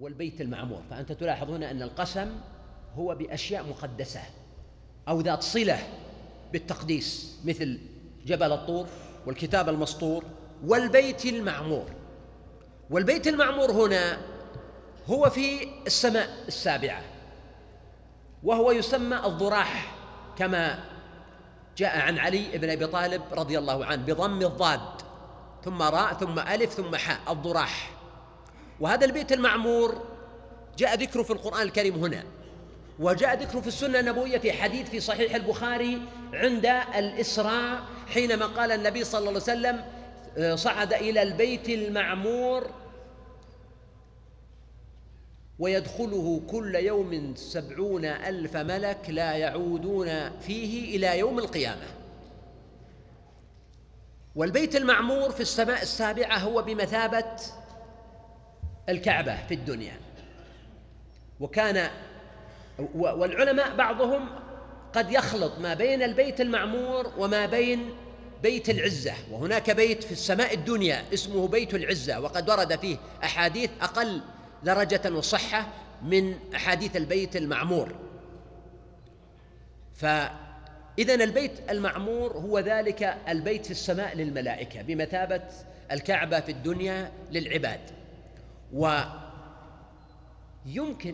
والبيت المعمور. فأنت تلاحظ هنا أن القسم هو بأشياء مقدسة أو ذات صلة بالتقديس مثل جبل الطور والكتاب المسطور والبيت المعمور. والبيت المعمور هنا هو في السماء السابعة وهو يسمى الضراح كما جاء عن علي بن أبي طالب رضي الله عنه بضم الضاد ثم راء ثم ألف ثم حاء الضراح. وهذا البيت المعمور جاء ذكره في القرآن الكريم هنا وجاء ذكره في السنة النبوية في حديث في صحيح البخاري عند الإسراء حينما قال النبي صلى الله عليه وسلم آه، صعد إلى البيت المعمور ويدخله كل يوم سبعون ألف ملك لا يعودون فيه إلى يوم القيامة. والبيت المعمور في السماء السابعة هو بمثابة الكعبة في الدنيا. وكان والعلماء بعضهم قد يخلط ما بين البيت المعمور وما بين بيت العزة. وهناك بيت في السماء الدنيا اسمه بيت العزة وقد ورد فيه أحاديث أقل درجة وصحة من أحاديث البيت المعمور. فإذا البيت المعمور هو ذلك البيت في السماء للملائكة بمثابة الكعبة في الدنيا للعباد. ويمكن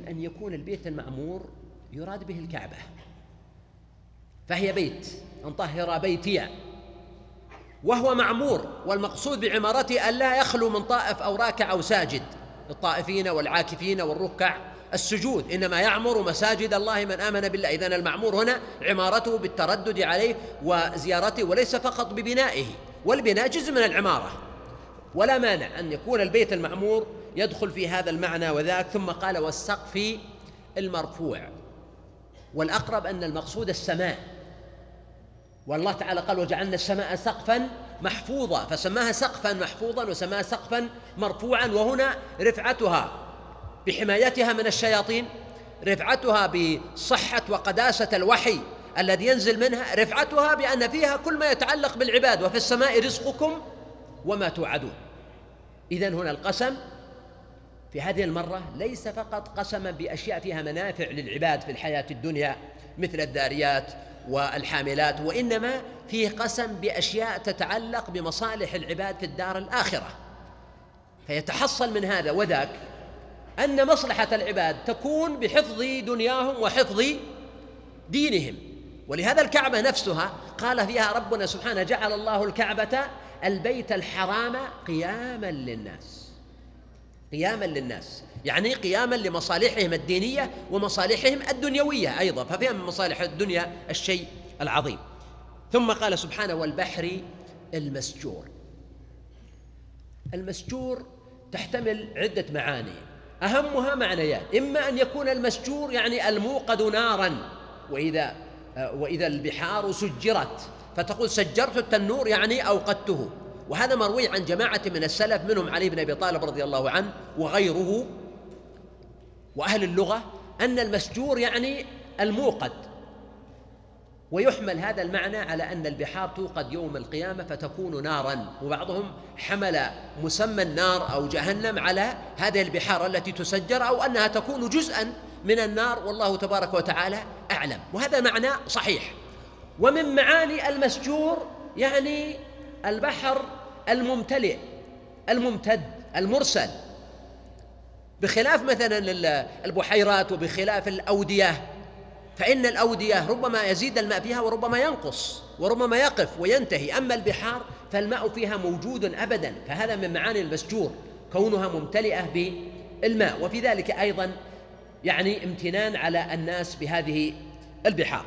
أن يكون البيت المعمور يراد به الكعبة فهي بيت أن طهر بيتي. وهو معمور والمقصود بعمارته أن لا يخلو من طائف أو راكع أو ساجد. الطائفين والعاكفين والركع السجود إنما يعمر مساجد الله من آمن بالله. إذن المعمور هنا عمارته بالتردد عليه وزيارته وليس فقط ببنائه والبناء جزء من العمارة. ولا مانع أن يكون البيت المعمور يدخل في هذا المعنى وذاك ثم قال والسقف المرفوع. والأقرب أن المقصود السماء. والله تعالى قال وجعلنا السماء سقفا محفوظا فسماها سقفا محفوظا وسماها سقفا مرفوعا وهنا رفعتها بحمايتها من الشياطين رفعتها بصحة وقداسة الوحي الذي ينزل منها رفعتها بأن فيها كل ما يتعلق بالعباد وفي السماء رزقكم وما توعدون. إذن هنا القسم في هذه المرة ليس فقط قسما بأشياء فيها منافع للعباد في الحياة الدنيا مثل الداريات والحاملات وإنما فيه قسم بأشياء تتعلق بمصالح العباد في الدار الآخرة. فيتحصل من هذا وذاك أن مصلحة العباد تكون بحفظ دنياهم وحفظ دينهم. ولهذا الكعبة نفسها قال فيها ربنا سبحانه جعل الله الكعبة البيت الحرام قياما للناس. قياما للناس. يعني قياما لمصالحهم الدينية ومصالحهم الدنيوية أيضا. ففيها من مصالح الدنيا الشيء العظيم. ثم قال سبحانه والبحر المسجور. المسجور تحتمل عدة معاني. أهمها معنيان. إما أن يكون المسجور يعني الموقد نارا وإذا وإذا البحار سجرت. فتقول سجرت التنور يعني أوقدته. وهذا مروي عن جماعة من السلف منهم علي بن أبي طالب رضي الله عنه وغيره وأهل اللغة أن المسجور يعني الموقد. ويحمل هذا المعنى على أن البحار توقد يوم القيامة فتكون نارا. وبعضهم حمل مسمى النار أو جهنم على هذه البحار التي تسجر أو أنها تكون جزءا من النار. والله تبارك وتعالى أعلم. وهذا معنى صحيح. ومن معاني المسجور يعني البحر الممتلئ الممتد المرسل. بخلاف مثلا البحيرات وبخلاف الأودية فإن الأودية ربما يزيد الماء فيها وربما ينقص وربما يقف وينتهي. أما البحار فالماء فيها موجود أبدا فهذا من معاني المسجور كونها ممتلئة بالماء. وفي ذلك أيضا يعني امتنان على الناس بهذه البحار.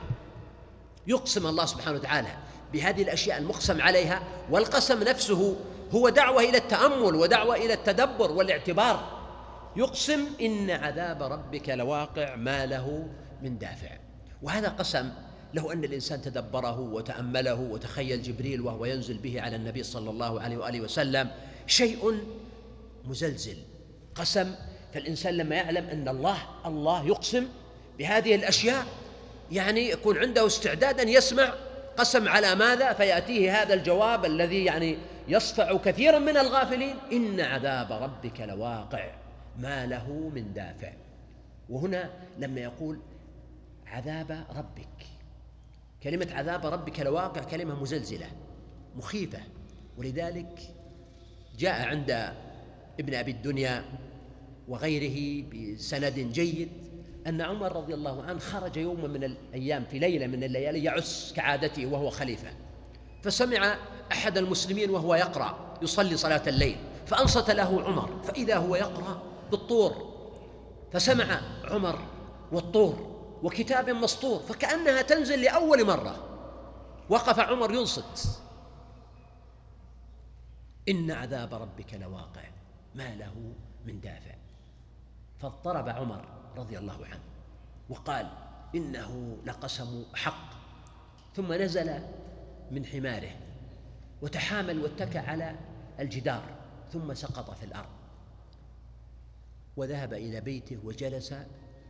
يقسم الله سبحانه وتعالى بهذه الأشياء المقسم عليها والقسم نفسه هو دعوة إلى التأمل ودعوة إلى التدبر والاعتبار. يقسم إن عذاب ربك لواقع ما له من دافع. وهذا قسم له أن الإنسان تدبره وتأمله وتخيل جبريل وهو ينزل به على النبي صلى الله عليه وآله وسلم شيء مزلزل. قسم فالإنسان لما يعلم أن الله الله يقسم بهذه الأشياء يعني يكون عنده استعداد أن يسمع قسم على ماذا؟ فيأتيه هذا الجواب الذي يعني يصفع كثيرا من الغافلين. إن عذاب ربك لواقع. ما له من دافع. وهنا لما يقول عذاب ربك. كلمة عذاب ربك لواقع كلمة مزلزلة مخيفة. ولذلك جاء عند ابن أبي الدنيا وغيره بسند جيد. أن عمر رضي الله عنه خرج يوما من الأيام في ليلة من الليالي يعس كعادته وهو خليفة. فسمع أحد المسلمين وهو يقرأ يصلي صلاة الليل فأنصت له عمر فإذا هو يقرأ بالطور. فسمع عمر والطور وكتاب مسطور فكأنها تنزل لأول مرة. وقف عمر ينصت. إن عذاب ربك لواقع ما له من دافع. فاضطرب عمر رضي الله عنه وقال إنه لقسم حق. ثم نزل من حماره وتحامل واتكى على الجدار ثم سقط في الأرض. وذهب إلى بيته وجلس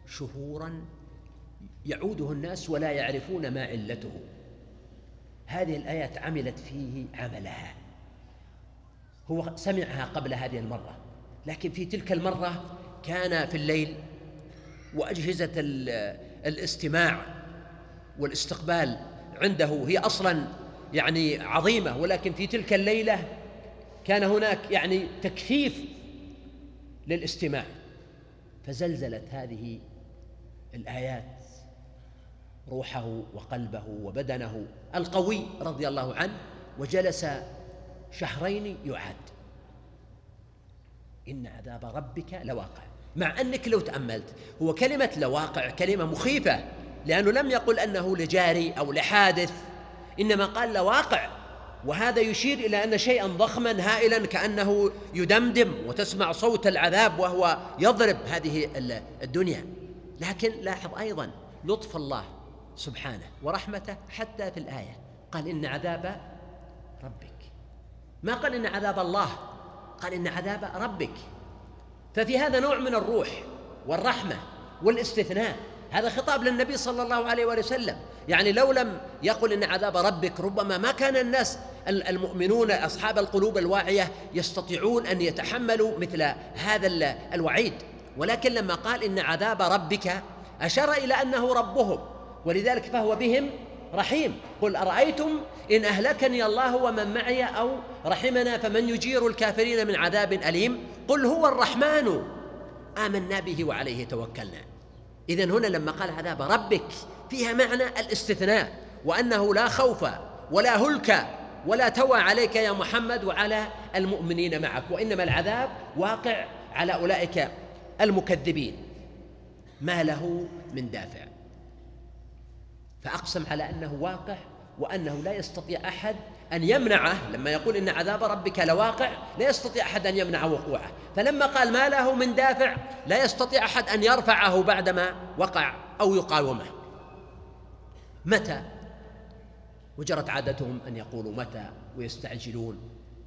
شهورا يعوده الناس ولا يعرفون ما علته. هذه الآيات عملت فيه عملها. هو سمعها قبل هذه المرة لكن في تلك المرة كان في الليل وأجهزة الاستماع والاستقبال عنده. هي أصلا يعني عظيمة ولكن في تلك الليلة كان هناك يعني تكثيف للاستماع. فزلزلت هذه الآيات روحه وقلبه وبدنه القوي رضي الله عنه وجلس شهرين يعاد. إن عذاب ربك لواقع. مع أنك لو تأملت هو كلمة لواقع كلمة مخيفة لأنه لم يقل أنه لجاري أو لحادث إنما قال لواقع وهذا يشير إلى أن شيئا ضخما هائلا كأنه يدمدم وتسمع صوت العذاب وهو يضرب هذه الدنيا. لكن لاحظ أيضا لطف الله سبحانه ورحمته حتى في الآية. قال إن عذاب ربك. ما قال إن عذاب الله؟ قال إن عذاب ربك. ففي هذا نوع من الروح والرحمة والاستثناء. هذا خطاب للنبي صلى الله عليه وآله وسلم. يعني لو لم يقل إن عذاب ربك ربما ما كان الناس المؤمنون أصحاب القلوب الواعية يستطيعون أن يتحملوا مثل هذا الوعيد. ولكن لما قال إن عذاب ربك أشار إلى أنه ربهم ولذلك فهو بهم رحيم. قل أرأيتم إن أهلكني الله ومن معي أو رحمنا فمن يجير الكافرين من عذاب أليم؟ قل هو الرحمن. آمنا به وعليه توكلنا. إذا هنا لما قال عذاب ربك فيها معنى الاستثناء وأنه لا خوف ولا هلك ولا توى عليك يا محمد وعلى المؤمنين معك وإنما العذاب واقع على أولئك المكذبين. ما له من دافع. فأقسم على أنه واقع وأنه لا يستطيع أحد أن يمنعه. لما يقول إن عذاب ربك لواقع لا يستطيع أحد أن يمنع وقوعه. فلما قال ما له من دافع لا يستطيع أحد أن يرفعه بعدما وقع أو يقاومه. متى؟ وجرت عادتهم أن يقولوا متى ويستعجلون.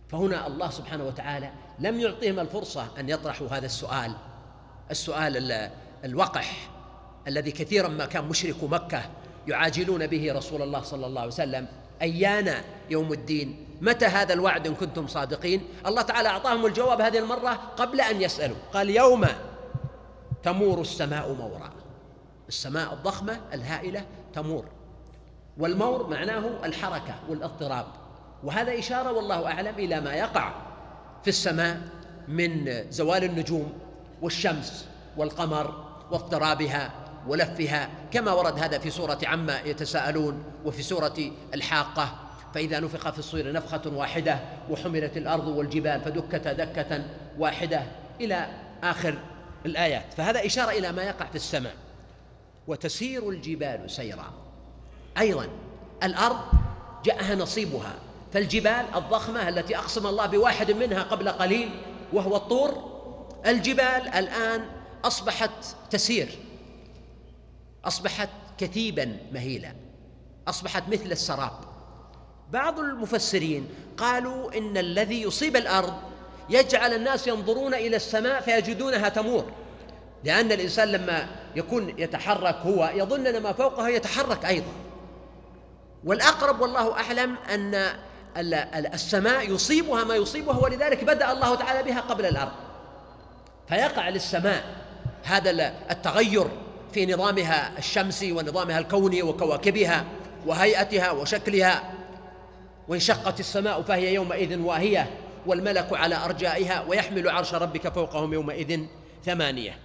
فهنا الله سبحانه وتعالى لم يعطيهم الفرصة أن يطرحوا هذا السؤال. السؤال الوقح الذي كثيرا ما كان مشرك مكة يعاجلون به رسول الله صلى الله عليه وسلم. أيان يوم الدين؟ متى هذا الوعد إن كنتم صادقين؟ الله تعالى أعطاهم الجواب هذه المرة قبل أن يسألوا. قال يوم تمور السماء مورا. السماء الضخمة الهائلة تمور. والمور معناه الحركة والاضطراب. وهذا إشارة والله أعلم إلى ما يقع في السماء من زوال النجوم والشمس والقمر واضطرابها. ولفها كما ورد هذا في سورة عما يتساءلون وفي سورة الحاقة فإذا نفخ في الصور نفخة واحدة وحملت الأرض والجبال فدكتا دكة واحدة إلى آخر الآيات. فهذا إشارة إلى ما يقع في السماء. وتسير الجبال سيرا. أيضا الأرض جاءها نصيبها. فالجبال الضخمة التي أقسم الله بواحد منها قبل قليل وهو الطور الجبال الآن أصبحت تسير. أصبحت كثيبا مهيلا أصبحت مثل السراب. بعض المفسرين قالوا إن الذي يصيب الأرض يجعل الناس ينظرون إلى السماء فيجدونها تمور لأن الإنسان لما يكون يتحرك هو يظن أن ما فوقه يتحرك أيضا. والأقرب والله أعلم أن السماء يصيبها ما يصيبها ولذلك بدأ الله تعالى بها قبل الأرض. فيقع للسماء هذا التغير في نظامها الشمسي ونظامها الكوني وكواكبها وهيئتها وشكلها. وانشقت السماء فهي يومئذ واهية والملك على أرجائها ويحمل عرش ربك فوقهم يومئذ ثمانية.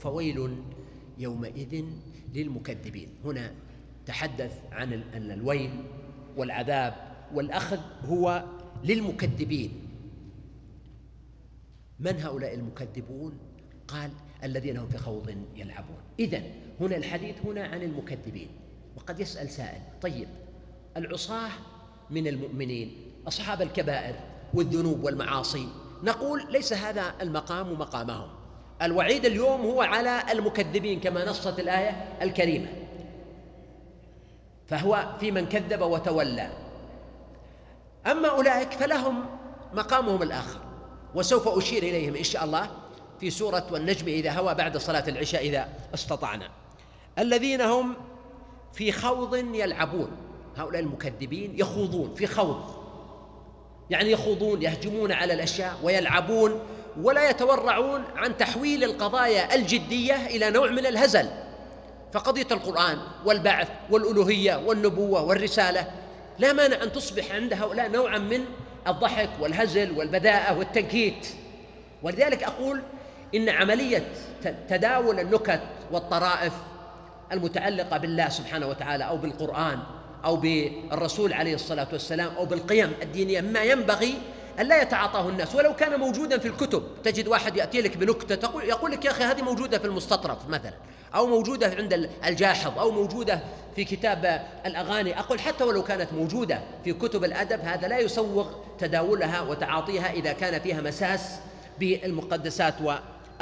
فويل يومئذ للمكذبين. هنا تحدث عن أن الويل والعذاب والأخذ هو للمكذبين. من هؤلاء المكذبون؟ قال الذين هم في خوض يلعبون. اذا هنا الحديث هنا عن المكذبين. وقد يسأل سائل طيب العصاة من المؤمنين أصحاب الكبائر والذنوب والمعاصي نقول ليس هذا المقام مقامهم. الوعيد اليوم هو على المكذبين كما نصت الآية الكريمة. فهو في من كذب وتولى. أما أولئك فلهم مقامهم الآخر وسوف أشير إليهم إن شاء الله. في سورة والنجم إذا هوى بعد صلاة العشاء إذا استطعنا. الذين هم في خوض يلعبون. هؤلاء المكذبين يخوضون في خوض. يعني يخوضون يهجمون على الأشياء ويلعبون ولا يتورعون عن تحويل القضايا الجدية إلى نوع من الهزل. فقضية القرآن والبعث والألوهية والنبوة والرسالة لا مانع أن تصبح عند هؤلاء نوعا من الضحك والهزل والبذاءة والتنكيت. ولذلك أقول إن عملية تداول النكت والطرائف المتعلقة بالله سبحانه وتعالى أو بالقرآن أو بالرسول عليه الصلاة والسلام أو بالقيم الدينية ما ينبغي أن لا يتعاطاه الناس. ولو كان موجودا في الكتب تجد واحد يأتي لك بنكتة تقول يقول لك يا أخي هذه موجودة في المستطرف مثلا أو موجودة عند الجاحظ أو موجودة في كتاب الأغاني. أقول حتى ولو كانت موجودة في كتب الأدب هذا لا يسوغ تداولها وتعاطيها إذا كان فيها مساس بالمقدسات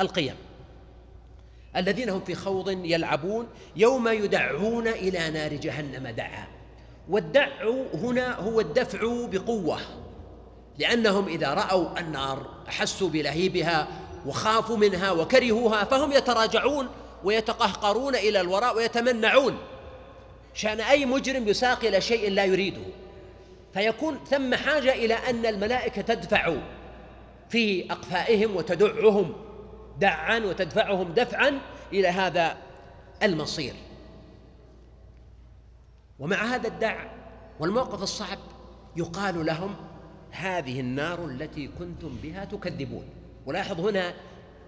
والقيم الذين هم في خوض يلعبون يوم يدعون إلى نار جهنم دعا. والدع هنا هو الدفع بقوة لأنهم إذا رأوا النار أحسوا بلهيبها وخافوا منها وكرهوها فهم يتراجعون ويتقهقرون إلى الوراء ويتمنعون. شأن أي مجرم يساق إلى شيء لا يريده. فيكون ثم حاجة إلى أن الملائكة تدفع في أقفائهم وتدعهم. دعا وتدفعهم دفعا إلى هذا المصير. ومع هذا الدع والموقف الصعب يقال لهم هذه النار التي كنتم بها تكذبون. ولاحظ هنا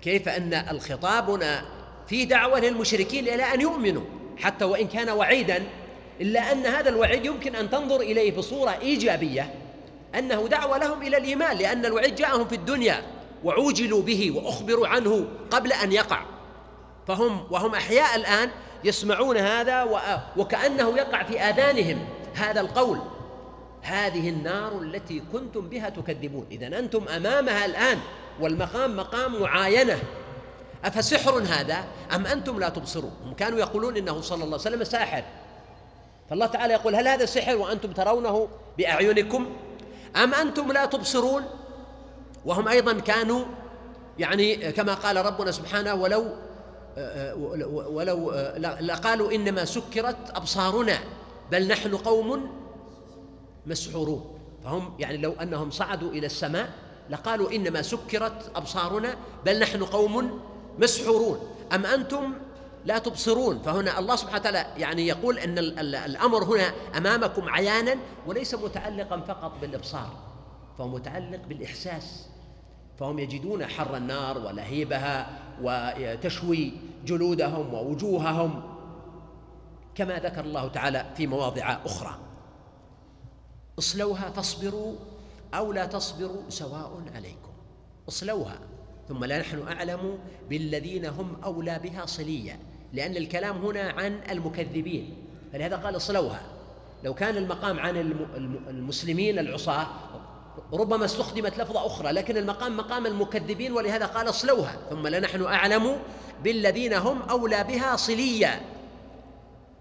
كيف أن الخطاب هنا في دعوة للمشركين إلى أن يؤمنوا حتى وإن كان وعيدا إلا أن هذا الوعيد يمكن أن تنظر إليه بصورة إيجابية أنه دعوة لهم إلى الإيمان لأن الوعيد جاءهم في الدنيا. وعوجلوا به وأخبروا عنه قبل أن يقع. فهم وهم أحياء الآن يسمعون هذا وكأنه يقع في آذانهم. هذا القول. هذه النار التي كنتم بها تكذبون. اذا أنتم أمامها الآن والمقام مقام معاينة. أفسحر هذا أم أنتم لا تبصرون؟ هم كانوا يقولون إنه صلى الله عليه وسلم ساحر. فالله تعالى يقول هل هذا سحر وأنتم ترونه بأعينكم؟ أم أنتم لا تبصرون؟ وهم أيضا كانوا يعني كما قال ربنا سبحانه ولو ولو لقالوا إنما سكرت أبصارنا بل نحن قوم مسحورون. فهم يعني لو أنهم صعدوا إلى السماء لقالوا إنما سكرت أبصارنا بل نحن قوم مسحورون. أم أنتم لا تبصرون؟ فهنا الله سبحانه وتعالى يعني يقول أن الأمر هنا أمامكم عيانا وليس متعلقا فقط بالإبصار فهو متعلق بالإحساس. فهم يجدون حر النار ولهيبها وتشوي جلودهم ووجوههم كما ذكر الله تعالى في مواضع أخرى. اصلوها فاصبروا أو لا تصبروا سواء عليكم. اصلوها ثم لا نحن أعلم بالذين هم أولى بها صليا لأن الكلام هنا عن المكذبين. فلهذا قال اصلوها. لو كان المقام عن المسلمين العصاة ربما استخدمت لفظة أخرى لكن المقام مقام المكذبين ولهذا قال اصلوها. ثم لنحن أعلم بالذين هم أولى بها صليا.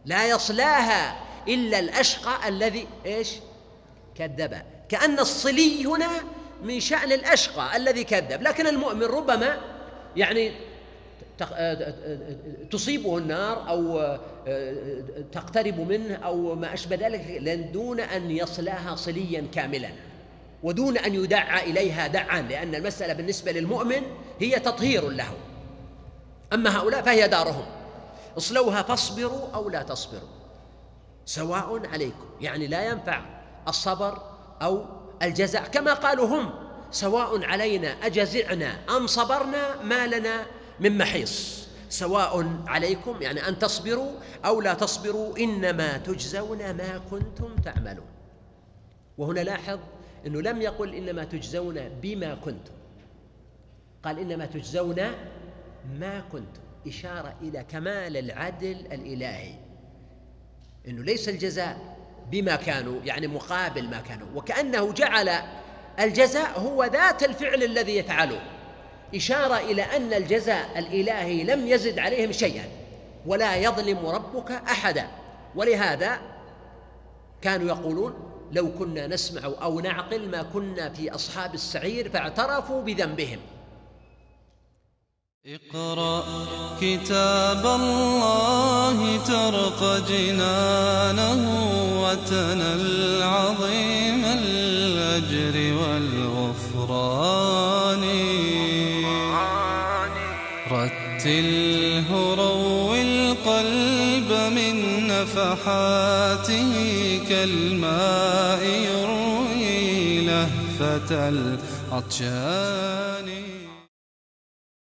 لا يصلاها إلا الأشقى الذي إيش؟ كذب. كأن الصلي هنا من شأن الأشقى الذي كذب. لكن المؤمن ربما يعني تصيبه النار أو تقترب منه أو ما أشبه ذلك دون أن يصلاها صليا كاملا. ودون أن يدعى إليها دعا لأن المسألة بالنسبة للمؤمن هي تطهير له. أما هؤلاء فهي دارهم. اصلوها فاصبروا أو لا تصبروا. سواء عليكم. يعني لا ينفع الصبر أو الجزاء. كما قالوا هم سواء علينا أجزعنا أم صبرنا ما لنا من محيص. سواء عليكم يعني أن تصبروا أو لا تصبروا إنما تجزون ما كنتم تعملون. وهنا لاحظ أنه لم يقل إنما تجزون بما كنتم. قال إنما تجزون ما كنتم. إشارة إلى كمال العدل الإلهي. أنه ليس الجزاء بما كانوا يعني مقابل ما كانوا. وكأنه جعل الجزاء هو ذات الفعل الذي يفعله. إشارة إلى أن الجزاء الإلهي لم يزد عليهم شيئا. ولا يظلم ربك أحدا. ولهذا كانوا يقولون لو كنا نسمع أو نعقل ما كنا في أصحاب السعير فاعترفوا بذنبهم. اقرأ كتاب الله ترق جنانه وتنل عظيم الأجر والغفران. رتله روي القلب من نفحاته كالماء يروي لهفة العطشان